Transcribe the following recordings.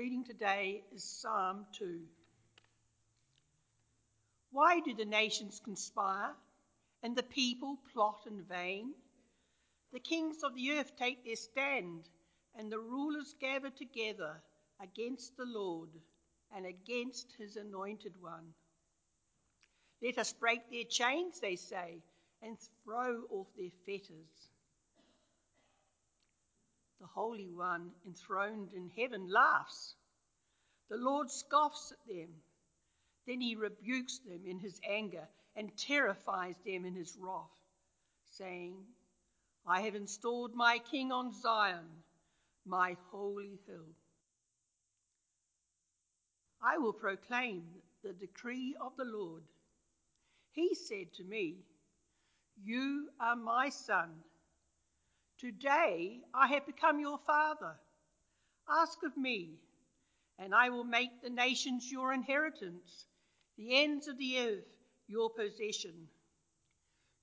reading today is Psalm 2. Why do the nations conspire and the people plot in vain? The kings of the earth take their stand, and the rulers gather together against the Lord and against his anointed one. Let us break their chains, they say, and throw off their fetters. The Holy One enthroned in heaven laughs. The Lord scoffs at them. Then he rebukes them in his anger and terrifies them in his wrath, saying, I have installed my king on Zion, my holy hill. I will proclaim the decree of the Lord. He said to me, You are my son. Today I have become your father. Ask of me, and I will make the nations your inheritance, the ends of the earth your possession.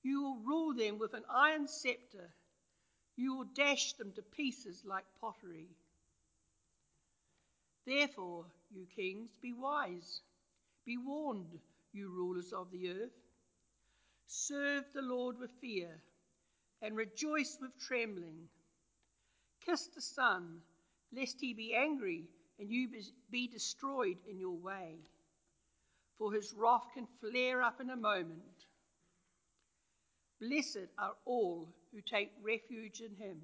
You will rule them with an iron scepter. You will dash them to pieces like pottery. Therefore, you kings, be wise. Be warned, you rulers of the earth. Serve the Lord with fear and rejoice with trembling. Kiss the Son, lest he be angry and you be destroyed in your way. For his wrath can flare up in a moment. Blessed are all who take refuge in him.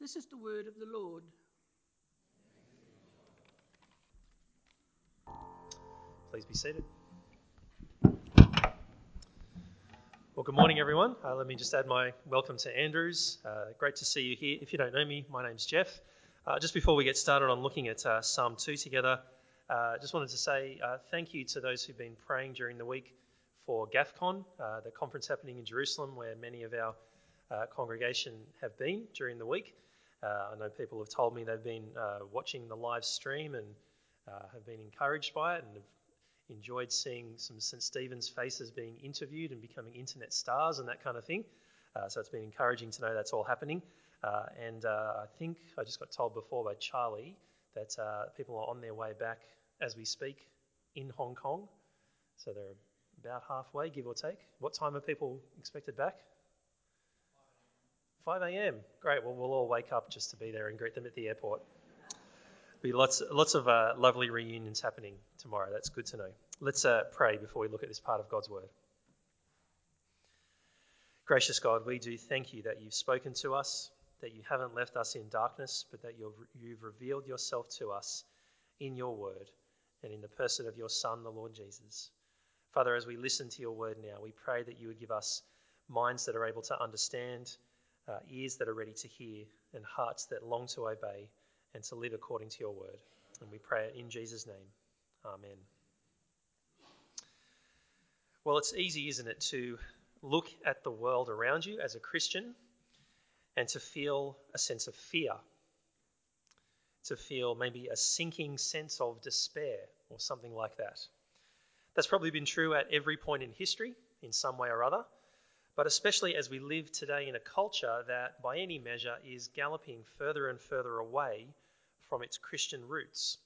This is the word of the Lord. Please be seated. Well, good morning, everyone. Uh, let me just add my welcome to Andrews. Uh, great to see you here. If you don't know me, my name's Jeff. Uh, just before we get started on looking at uh, Psalm 2 together, uh, just wanted to say uh, thank you to those who've been praying during the week for GAFCON, the conference happening in Jerusalem, where many of our congregation have been during the week. I know people have told me they've been watching the live stream and have been encouraged by it and have enjoyed seeing some St. Stephen's faces being interviewed and becoming internet stars and that kind of thing. Uh, so it's been encouraging to know that's all happening. Uh, and uh, I think I just got told before by Charlie that uh, people are on their way back as we speak in Hong Kong. So they're about halfway, give or take. What time are people expected back? 5 a.m. Great. Well, we'll all wake up just to be there and greet them at the airport be lots, lots of uh, lovely reunions happening tomorrow. That's good to know. Let's uh, pray before we look at this part of God's Word. Gracious God, we do thank you that you've spoken to us, that you haven't left us in darkness, but that you've, revealed yourself to us in your Word and in the person of your Son, the Lord Jesus. Father, as we listen to your Word now, we pray that you would give us minds that are able to understand, uh, ears that are ready to hear, and hearts that long to obey and to live according to your word. And we pray it in Jesus' name. Amen. Well, it's easy, isn't it, to look at the world around you as a Christian and to feel a sense of fear, to feel maybe a sinking sense of despair or something like that. That's probably been true at every point in history in some way or other, but especially as we live today in a culture that, by any measure, is galloping further and further away from its Christian roots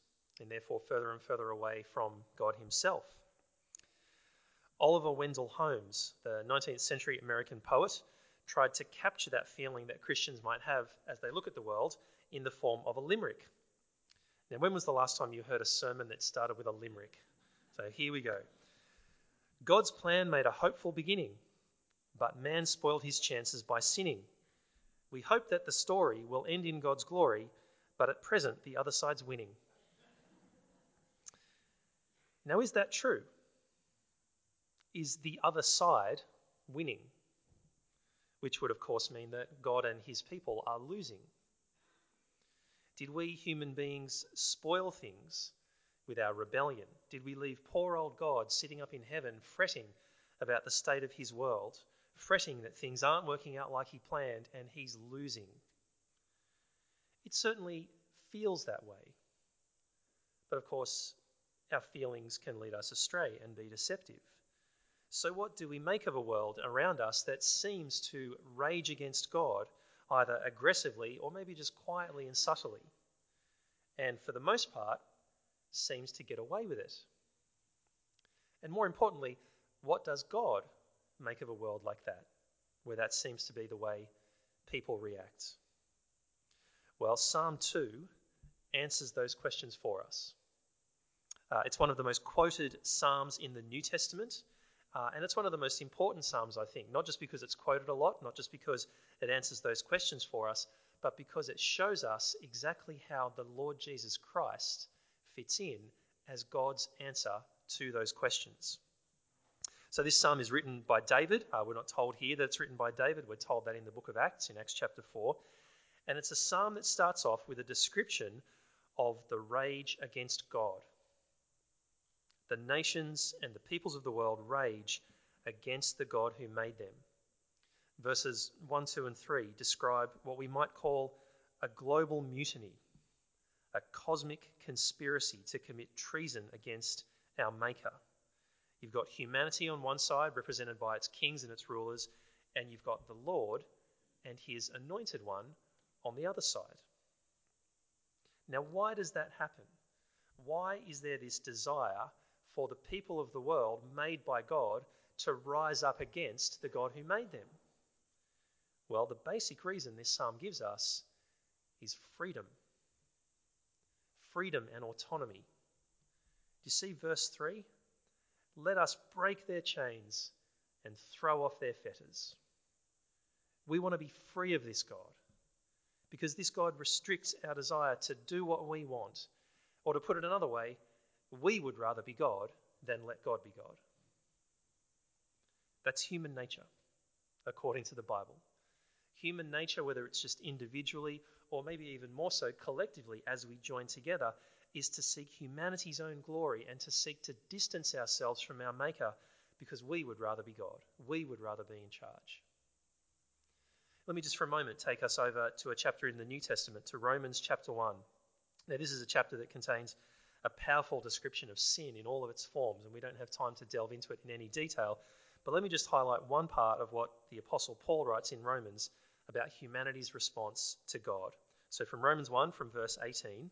and therefore further and further away from God Himself. Oliver Wendell Holmes, the 19th century American poet, tried to capture that feeling that Christians might have as they look at the world in the form of a limerick. Now, when was the last time you heard a sermon that started with a limerick? So here we go. God's plan made a hopeful beginning, but man spoiled his chances by sinning. We hope that the story will end in God's glory but at present the other side's winning. Now, is that true? Is the other side winning? Which would, of course, mean that God and his people are losing. Did we human beings spoil things with our rebellion? Did we leave poor old God sitting up in heaven fretting about the state of his world, fretting that things aren't working out like he planned and he's losing? It certainly feels that way. But of course, our feelings can lead us astray and be deceptive. So, what do we make of a world around us that seems to rage against God, either aggressively or maybe just quietly and subtly? and for the most part, seems to get away with it. And more importantly, what does God make of a world like that, where that seems to be the way people react? Well, Psalm 2 answers those questions for us. Uh, it's one of the most quoted Psalms in the New Testament, uh, and it's one of the most important Psalms, I think, not just because it's quoted a lot, not just because it answers those questions for us, but because it shows us exactly how the Lord Jesus Christ fits in as God's answer to those questions. So, this psalm is written by David. Uh, we're not told here that it's written by David. We're told that in the book of Acts, in Acts chapter 4. And it's a psalm that starts off with a description of the rage against God. The nations and the peoples of the world rage against the God who made them. Verses 1, 2, and 3 describe what we might call a global mutiny, a cosmic conspiracy to commit treason against our Maker. You've got humanity on one side, represented by its kings and its rulers, and you've got the Lord and his anointed one on the other side. Now, why does that happen? Why is there this desire for the people of the world made by God to rise up against the God who made them? Well, the basic reason this psalm gives us is freedom. Freedom and autonomy. Do you see verse 3? Let us break their chains and throw off their fetters. We want to be free of this God because this God restricts our desire to do what we want. Or to put it another way, we would rather be God than let God be God. That's human nature, according to the Bible. Human nature, whether it's just individually or maybe even more so collectively as we join together, is to seek humanity's own glory and to seek to distance ourselves from our Maker because we would rather be God. We would rather be in charge. Let me just for a moment take us over to a chapter in the New Testament, to Romans chapter 1. Now, this is a chapter that contains a powerful description of sin in all of its forms, and we don't have time to delve into it in any detail. But let me just highlight one part of what the Apostle Paul writes in Romans about humanity's response to God. So, from Romans 1, from verse 18,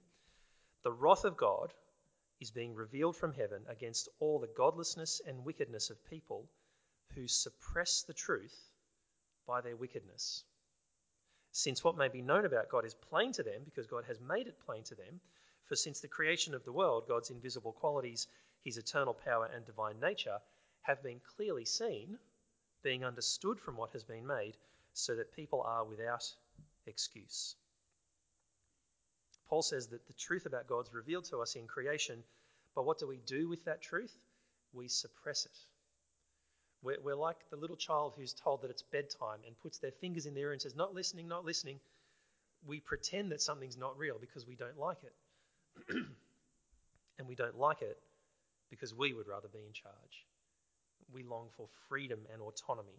the wrath of God is being revealed from heaven against all the godlessness and wickedness of people who suppress the truth by their wickedness. Since what may be known about God is plain to them, because God has made it plain to them, for since the creation of the world, God's invisible qualities, his eternal power and divine nature, have been clearly seen, being understood from what has been made, so that people are without excuse. Paul says that the truth about God's revealed to us in creation, but what do we do with that truth? We suppress it. We're, we're like the little child who's told that it's bedtime and puts their fingers in the ear and says, Not listening, not listening. We pretend that something's not real because we don't like it. and we don't like it because we would rather be in charge. We long for freedom and autonomy.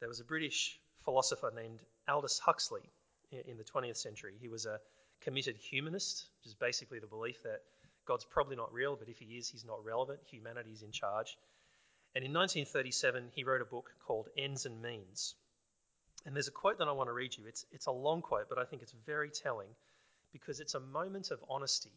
There was a British philosopher named Aldous Huxley in the 20th century. He was a committed humanist, which is basically the belief that God's probably not real, but if he is, he's not relevant. Humanity is in charge. And in 1937, he wrote a book called Ends and Means. And there's a quote that I want to read you. It's, it's a long quote, but I think it's very telling because it's a moment of honesty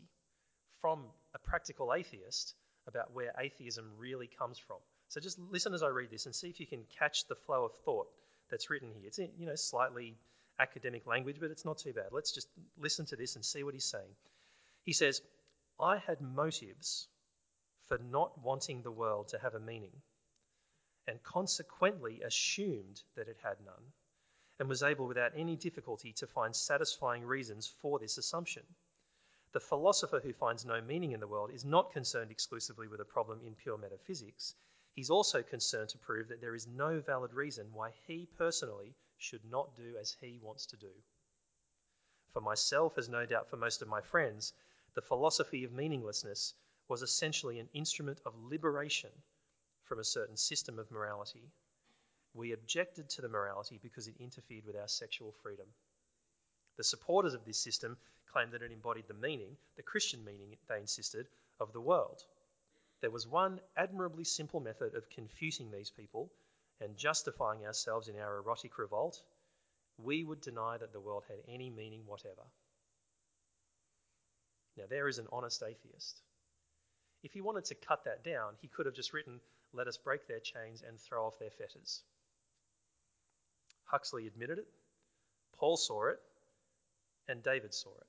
from a practical atheist about where atheism really comes from. So just listen as I read this and see if you can catch the flow of thought that's written here. It's in, you know, slightly academic language, but it's not too bad. Let's just listen to this and see what he's saying. He says, I had motives for not wanting the world to have a meaning, and consequently assumed that it had none, and was able without any difficulty to find satisfying reasons for this assumption. The philosopher who finds no meaning in the world is not concerned exclusively with a problem in pure metaphysics. He's also concerned to prove that there is no valid reason why he personally should not do as he wants to do. For myself, as no doubt for most of my friends, the philosophy of meaninglessness was essentially an instrument of liberation from a certain system of morality. We objected to the morality because it interfered with our sexual freedom. The supporters of this system claimed that it embodied the meaning, the Christian meaning, they insisted, of the world. There was one admirably simple method of confusing these people and justifying ourselves in our erotic revolt. We would deny that the world had any meaning whatever. Now, there is an honest atheist. If he wanted to cut that down, he could have just written, Let us break their chains and throw off their fetters. Huxley admitted it, Paul saw it, and David saw it.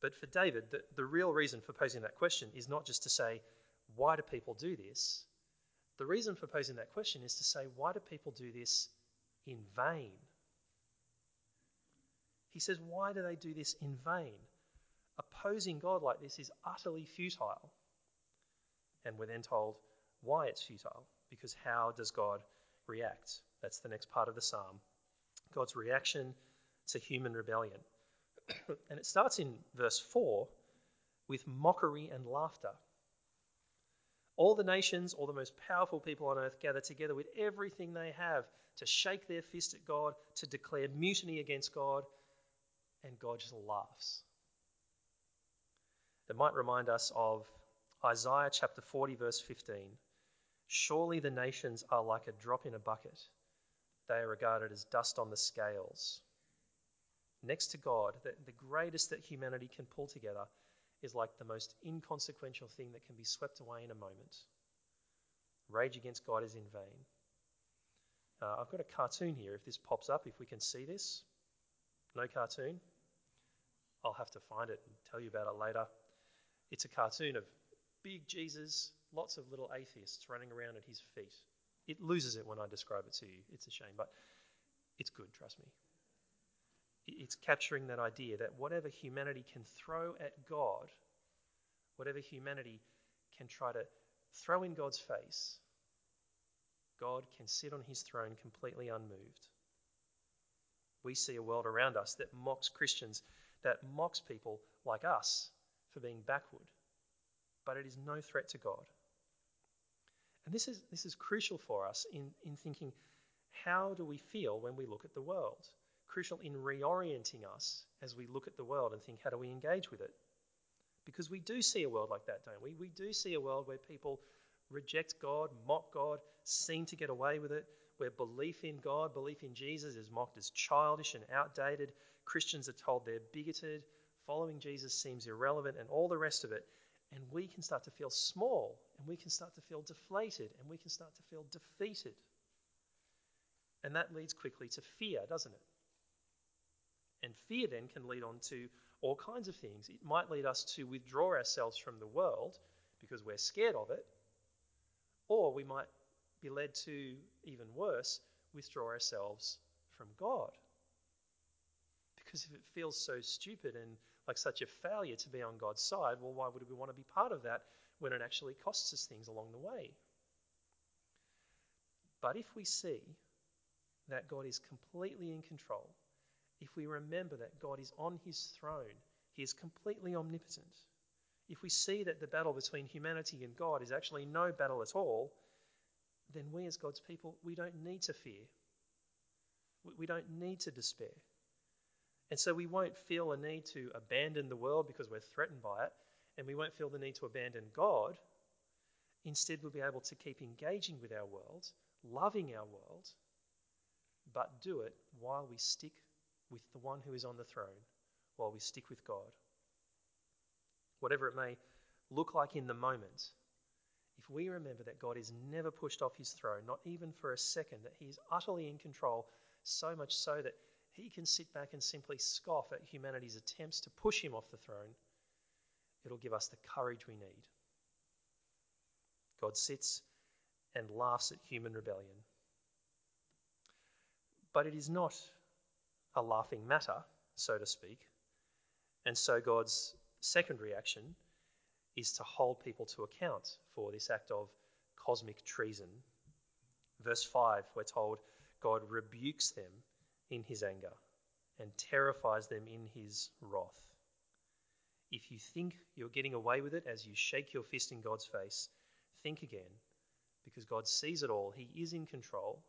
But for David, the, the real reason for posing that question is not just to say, Why do people do this? The reason for posing that question is to say, Why do people do this in vain? He says, Why do they do this in vain? Opposing God like this is utterly futile. And we're then told why it's futile. Because how does God react? That's the next part of the psalm. God's reaction to human rebellion. and it starts in verse 4 with mockery and laughter. All the nations, all the most powerful people on earth gather together with everything they have to shake their fist at God, to declare mutiny against God, and God just laughs. It might remind us of Isaiah chapter 40, verse 15. Surely the nations are like a drop in a bucket, they are regarded as dust on the scales. Next to God, the, the greatest that humanity can pull together is like the most inconsequential thing that can be swept away in a moment. Rage against God is in vain. Uh, I've got a cartoon here. If this pops up, if we can see this. No cartoon? I'll have to find it and tell you about it later. It's a cartoon of big Jesus, lots of little atheists running around at his feet. It loses it when I describe it to you. It's a shame, but it's good, trust me. It's capturing that idea that whatever humanity can throw at God, whatever humanity can try to throw in God's face, God can sit on his throne completely unmoved. We see a world around us that mocks Christians, that mocks people like us for being backward, but it is no threat to God. And this is, this is crucial for us in, in thinking how do we feel when we look at the world? Crucial in reorienting us as we look at the world and think how do we engage with it? Because we do see a world like that, don't we? We do see a world where people reject God, mock God, seem to get away with it, where belief in God, belief in Jesus is mocked as childish and outdated. Christians are told they're bigoted, following Jesus seems irrelevant, and all the rest of it. And we can start to feel small, and we can start to feel deflated, and we can start to feel defeated. And that leads quickly to fear, doesn't it? And fear then can lead on to all kinds of things. It might lead us to withdraw ourselves from the world because we're scared of it, or we might be led to, even worse, withdraw ourselves from God. Because if it feels so stupid and like such a failure to be on God's side, well, why would we want to be part of that when it actually costs us things along the way? But if we see that God is completely in control, if we remember that God is on his throne, he is completely omnipotent, if we see that the battle between humanity and God is actually no battle at all, then we as God's people, we don't need to fear. We don't need to despair. And so we won't feel a need to abandon the world because we're threatened by it, and we won't feel the need to abandon God. Instead, we'll be able to keep engaging with our world, loving our world, but do it while we stick with the one who is on the throne, while we stick with God. Whatever it may look like in the moment, if we remember that God is never pushed off his throne, not even for a second, that he is utterly in control, so much so that he can sit back and simply scoff at humanity's attempts to push him off the throne, it'll give us the courage we need. God sits and laughs at human rebellion. But it is not a laughing matter, so to speak. And so God's second reaction is to hold people to account for this act of cosmic treason. Verse 5, we're told God rebukes them in his anger and terrifies them in his wrath. If you think you're getting away with it as you shake your fist in God's face, think again, because God sees it all. He is in control.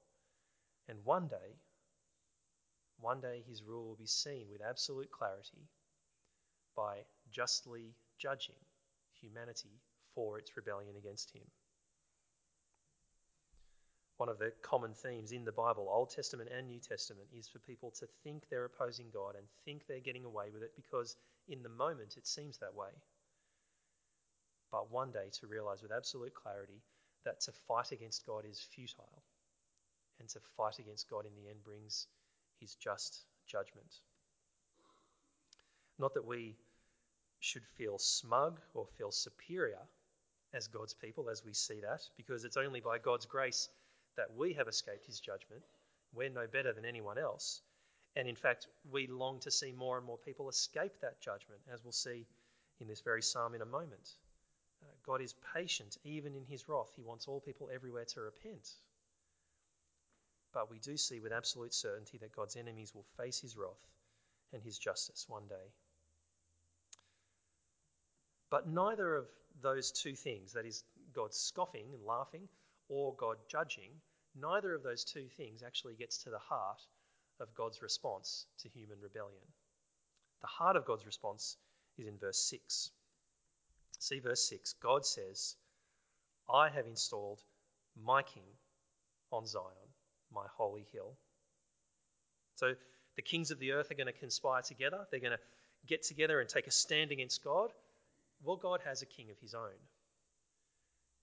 And one day, one day his rule will be seen with absolute clarity by justly judging humanity for its rebellion against him. One of the common themes in the Bible, Old Testament and New Testament, is for people to think they're opposing God and think they're getting away with it because in the moment it seems that way. But one day to realize with absolute clarity that to fight against God is futile and to fight against God in the end brings his just judgment. Not that we should feel smug or feel superior as God's people as we see that, because it's only by God's grace that we have escaped his judgment. We're no better than anyone else. And in fact, we long to see more and more people escape that judgment, as we'll see in this very psalm in a moment. Uh, God is patient even in his wrath. He wants all people everywhere to repent. But we do see with absolute certainty that God's enemies will face his wrath and his justice one day. But neither of those two things, that is, God scoffing and laughing, or God judging, neither of those two things actually gets to the heart of God's response to human rebellion. The heart of God's response is in verse 6. See verse 6. God says, I have installed my king on Zion, my holy hill. So the kings of the earth are going to conspire together. They're going to get together and take a stand against God. Well, God has a king of his own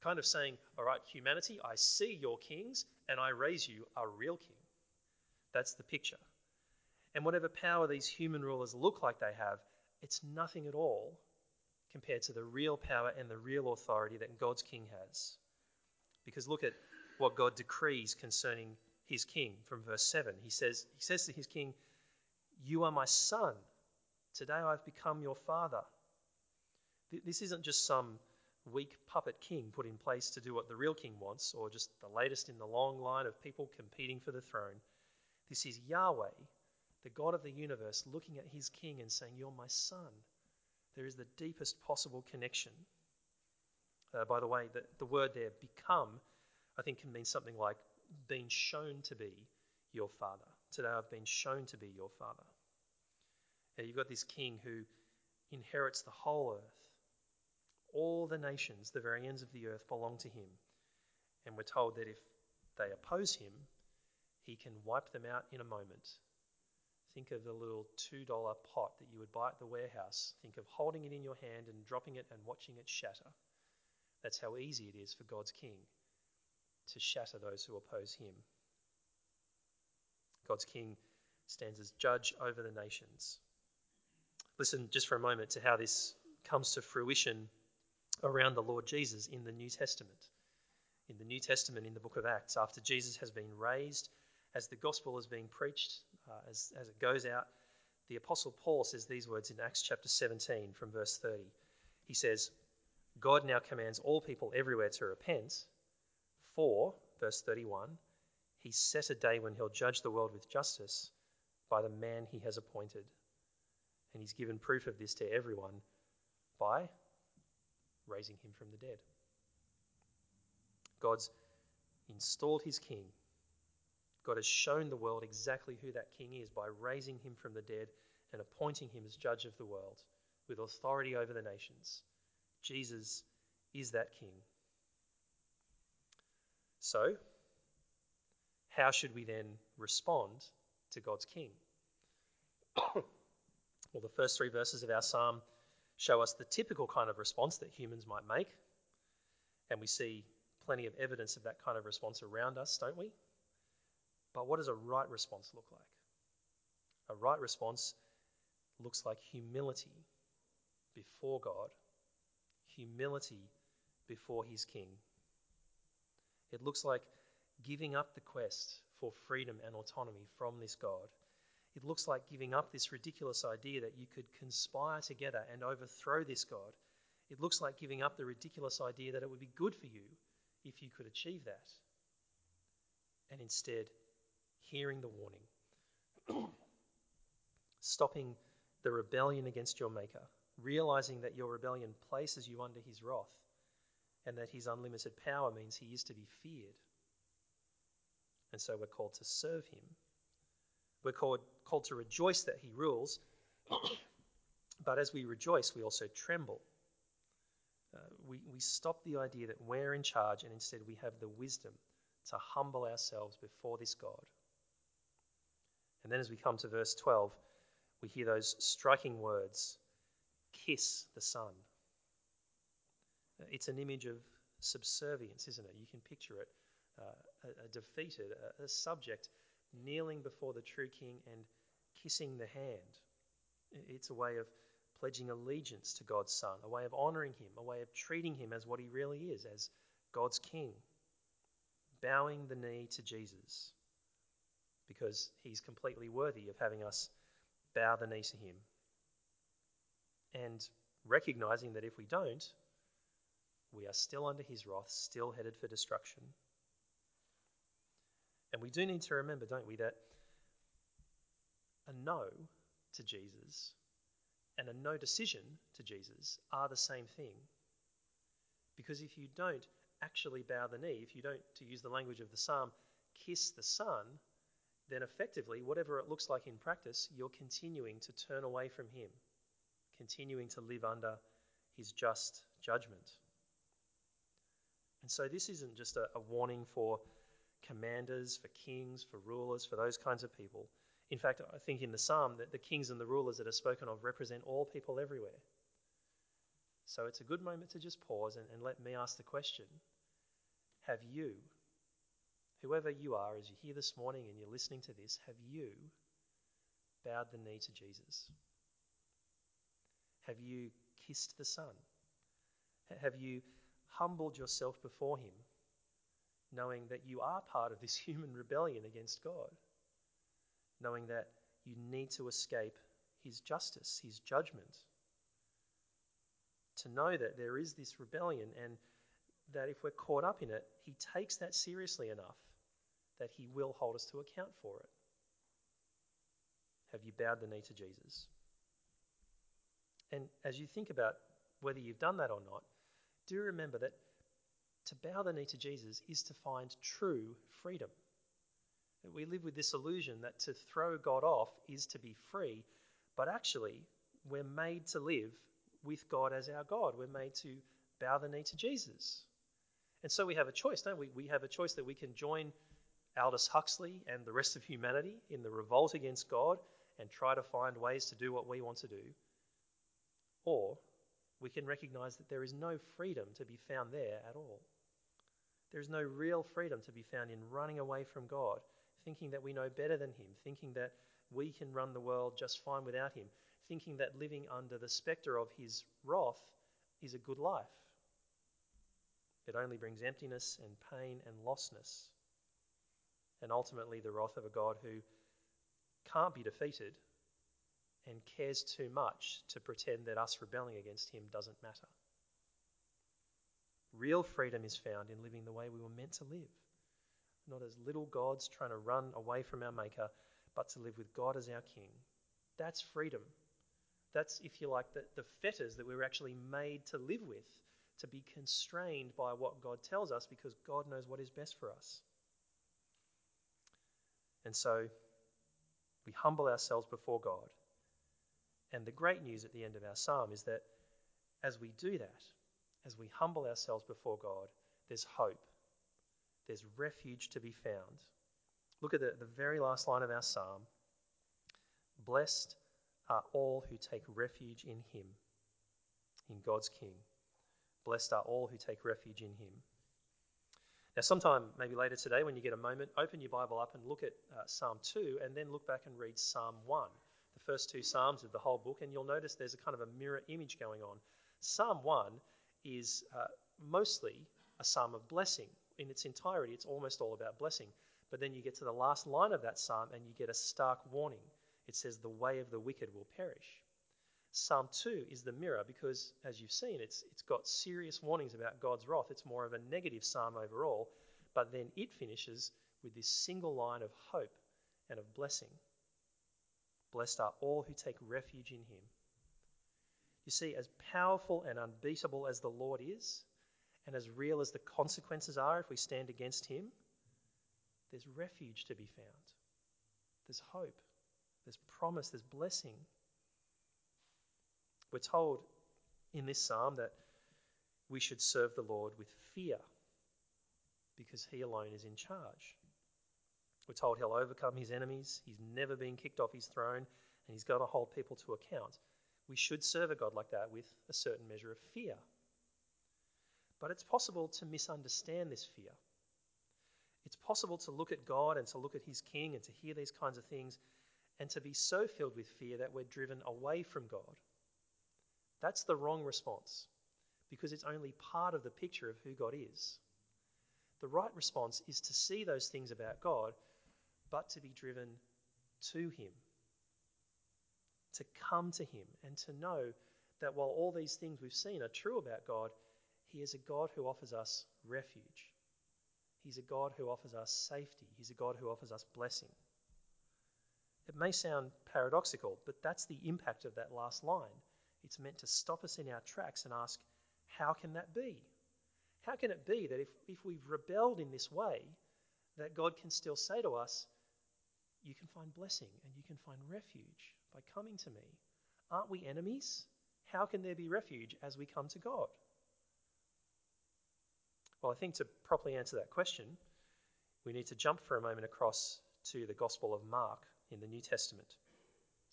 kind of saying, All right, humanity, I see your kings and I raise you a real king. That's the picture. And whatever power these human rulers look like they have, it's nothing at all compared to the real power and the real authority that God's king has. Because look at what God decrees concerning his king from verse 7. He says, he says to his king, You are my son. Today I've become your father. This isn't just some weak puppet king put in place to do what the real king wants, or just the latest in the long line of people competing for the throne. This is Yahweh, the God of the universe, looking at his king and saying, You're my son. There is the deepest possible connection. Uh, by the way, the, the word there, become, I think can mean something like being shown to be your father. Today I've been shown to be your father. Uh, you've got this king who inherits the whole earth all the nations, the very ends of the earth, belong to him. And we're told that if they oppose him, he can wipe them out in a moment. Think of the little $2 pot that you would buy at the warehouse. Think of holding it in your hand and dropping it and watching it shatter. That's how easy it is for God's king to shatter those who oppose him. God's king stands as judge over the nations. Listen just for a moment to how this comes to fruition around the Lord Jesus in the New Testament. In the New Testament, in the book of Acts, after Jesus has been raised, as the gospel is being preached, uh, as, as it goes out, the Apostle Paul says these words in Acts chapter 17 from verse 30. He says, God now commands all people everywhere to repent, for, verse 31, he set a day when he'll judge the world with justice by the man he has appointed. And he's given proof of this to everyone by raising him from the dead. God's installed his king. God has shown the world exactly who that king is by raising him from the dead and appointing him as judge of the world with authority over the nations. Jesus is that king. So, how should we then respond to God's king? well, the first three verses of our psalm show us the typical kind of response that humans might make. And we see plenty of evidence of that kind of response around us, don't we? But what does a right response look like? A right response looks like humility before God, humility before His King. It looks like giving up the quest for freedom and autonomy from this God it looks like giving up this ridiculous idea that you could conspire together and overthrow this God. It looks like giving up the ridiculous idea that it would be good for you if you could achieve that. And instead, hearing the warning, stopping the rebellion against your Maker, realizing that your rebellion places you under his wrath, and that his unlimited power means he is to be feared. And so we're called to serve him we're called, called to rejoice that he rules, but as we rejoice, we also tremble. Uh, we, we stop the idea that we're in charge and instead we have the wisdom to humble ourselves before this God. And then as we come to verse 12, we hear those striking words kiss the Son. It's an image of subservience, isn't it? You can picture it uh, a, a, defeated, a, a subject kneeling before the true king and kissing the hand. It's a way of pledging allegiance to God's Son, a way of honoring him, a way of treating him as what he really is, as God's King, bowing the knee to Jesus because he's completely worthy of having us bow the knee to him. And recognizing that if we don't, we are still under his wrath, still headed for destruction. And we do need to remember, don't we, that a no to Jesus and a no decision to Jesus are the same thing. Because if you don't actually bow the knee, if you don't, to use the language of the psalm, kiss the Son, then effectively, whatever it looks like in practice, you're continuing to turn away from Him, continuing to live under His just judgment. And so, this isn't just a, a warning for commanders, for kings, for rulers, for those kinds of people. In fact, I think in the psalm that the kings and the rulers that are spoken of represent all people everywhere. So it's a good moment to just pause and, and let me ask the question Have you, whoever you are, as you're here this morning and you're listening to this, have you bowed the knee to Jesus? Have you kissed the Son? Have you humbled yourself before Him, knowing that you are part of this human rebellion against God? knowing that you need to escape his justice, his judgment. To know that there is this rebellion and that if we're caught up in it, he takes that seriously enough that he will hold us to account for it. Have you bowed the knee to Jesus? And as you think about whether you've done that or not, do remember that to bow the knee to Jesus is to find true freedom. We live with this illusion that to throw God off is to be free, but actually, we're made to live with God as our God. We're made to bow the knee to Jesus. And so we have a choice, don't we? We have a choice that we can join Aldous Huxley and the rest of humanity in the revolt against God and try to find ways to do what we want to do. Or we can recognize that there is no freedom to be found there at all. There is no real freedom to be found in running away from God thinking that we know better than Him, thinking that we can run the world just fine without Him, thinking that living under the spectre of His wrath is a good life. It only brings emptiness and pain and lostness, and ultimately the wrath of a God who can't be defeated and cares too much to pretend that us rebelling against Him doesn't matter. Real freedom is found in living the way we were meant to live not as little gods trying to run away from our Maker, but to live with God as our King. That's freedom. That's, if you like, the, the fetters that we were actually made to live with, to be constrained by what God tells us because God knows what is best for us. And so we humble ourselves before God. And the great news at the end of our psalm is that as we do that, as we humble ourselves before God, there's hope there's refuge to be found. Look at the, the very last line of our psalm. Blessed are all who take refuge in him, in God's King. Blessed are all who take refuge in him. Now, sometime maybe later today, when you get a moment, open your Bible up and look at uh, Psalm 2 and then look back and read Psalm 1, the first two Psalms of the whole book, and you'll notice there's a kind of a mirror image going on. Psalm 1 is uh, mostly a psalm of blessing in its entirety, it's almost all about blessing. But then you get to the last line of that psalm and you get a stark warning. It says, The way of the wicked will perish. Psalm 2 is the mirror because, as you've seen, it's, it's got serious warnings about God's wrath. It's more of a negative psalm overall, but then it finishes with this single line of hope and of blessing. Blessed are all who take refuge in him. You see, as powerful and unbeatable as the Lord is, and as real as the consequences are if we stand against Him, there's refuge to be found. There's hope. There's promise. There's blessing. We're told in this psalm that we should serve the Lord with fear. because he alone is in charge. We're told he'll overcome his enemies, he's never been kicked off his throne, and he's got to hold people to account. We should serve a God like that with a certain measure of fear. But it's possible to misunderstand this fear. It's possible to look at God and to look at his king and to hear these kinds of things and to be so filled with fear that we're driven away from God. That's the wrong response because it's only part of the picture of who God is. The right response is to see those things about God, but to be driven to Him, to come to Him, and to know that while all these things we've seen are true about God, He is a God who offers us refuge. He's a God who offers us safety. He's a God who offers us blessing. It may sound paradoxical, but that's the impact of that last line. It's meant to stop us in our tracks and ask, how can that be? How can it be that if, if we've rebelled in this way, that God can still say to us, You can find blessing and you can find refuge by coming to me? Aren't we enemies? How can there be refuge as we come to God? Well, I think to properly answer that question, we need to jump for a moment across to the Gospel of Mark in the New Testament.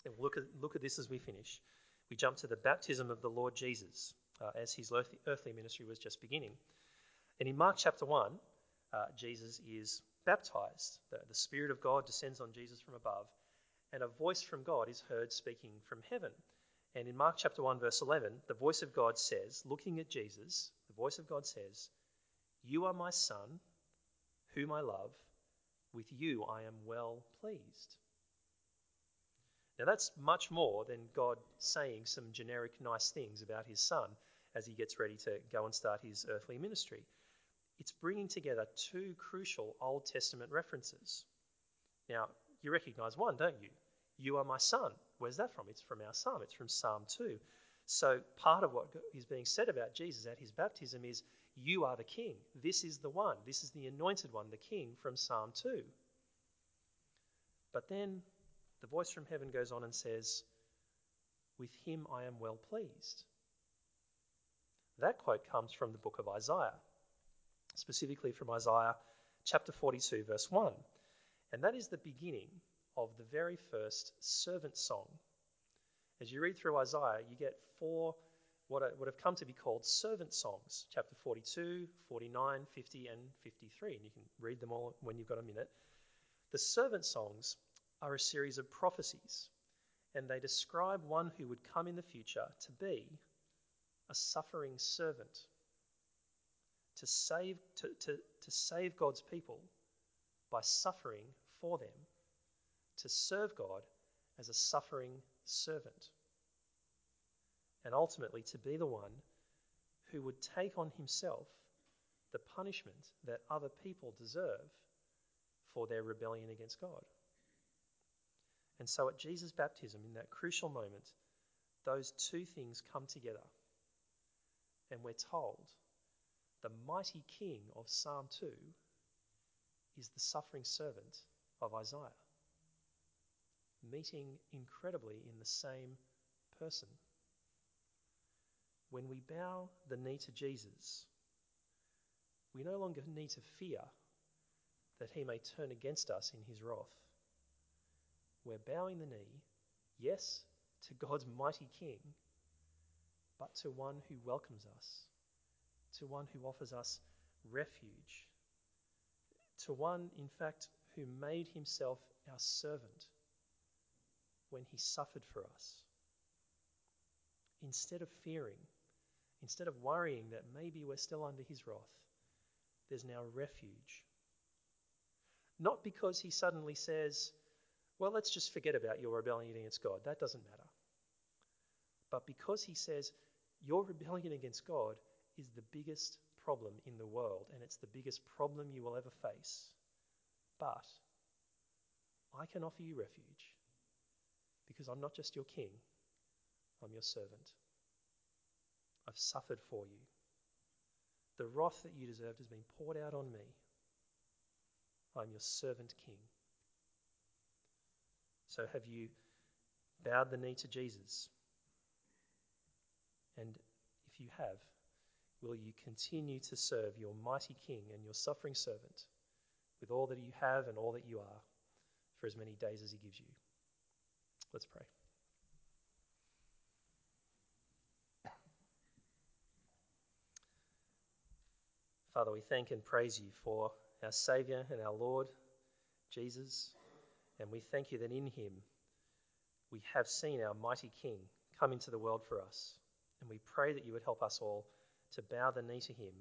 And look at, look at this as we finish. We jump to the baptism of the Lord Jesus uh, as his earthly ministry was just beginning. And in Mark chapter 1, uh, Jesus is baptized. The, the Spirit of God descends on Jesus from above, and a voice from God is heard speaking from heaven. And in Mark chapter 1, verse 11, the voice of God says, looking at Jesus, the voice of God says, You are my Son, whom I love. With you I am well pleased. Now, that's much more than God saying some generic nice things about his son as he gets ready to go and start his earthly ministry. It's bringing together two crucial Old Testament references. Now, you recognize one, don't you? You are my son. Where's that from? It's from our psalm, it's from Psalm 2. So, part of what is being said about Jesus at his baptism is, You are the king. This is the one. This is the anointed one, the king from Psalm 2. But then the voice from heaven goes on and says, With him I am well pleased. That quote comes from the book of Isaiah, specifically from Isaiah chapter 42, verse 1. And that is the beginning of the very first servant song. As you read through Isaiah, you get four what, what have come to be called servant songs chapter 42, 49, 50, and 53. And you can read them all when you've got a minute. The servant songs are a series of prophecies, and they describe one who would come in the future to be a suffering servant, to save, to, to, to save God's people by suffering for them, to serve God as a suffering servant, and ultimately to be the one who would take on himself the punishment that other people deserve for their rebellion against God. And so at Jesus' baptism, in that crucial moment, those two things come together. And we're told the mighty king of Psalm 2 is the suffering servant of Isaiah, meeting incredibly in the same person. When we bow the knee to Jesus, we no longer need to fear that he may turn against us in his wrath we're bowing the knee, yes, to God's mighty King, but to one who welcomes us, to one who offers us refuge, to one, in fact, who made himself our servant when he suffered for us. Instead of fearing, instead of worrying that maybe we're still under his wrath, there's now refuge. Not because he suddenly says, well, let's just forget about your rebellion against God. That doesn't matter. But because he says your rebellion against God is the biggest problem in the world and it's the biggest problem you will ever face, but I can offer you refuge because I'm not just your king, I'm your servant. I've suffered for you. The wrath that you deserved has been poured out on me. I'm your servant king. So have you bowed the knee to Jesus? And if you have, will you continue to serve your mighty King and your suffering servant with all that you have and all that you are for as many days as he gives you. Let's pray. Father, we thank and praise you for our Saviour and our Lord, Jesus, and we thank you that in him we have seen our mighty King come into the world for us. And we pray that you would help us all to bow the knee to him.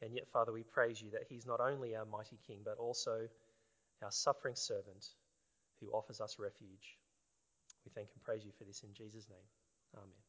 And yet, Father, we praise you that he's not only our mighty King, but also our suffering servant who offers us refuge. We thank and praise you for this in Jesus' name. Amen.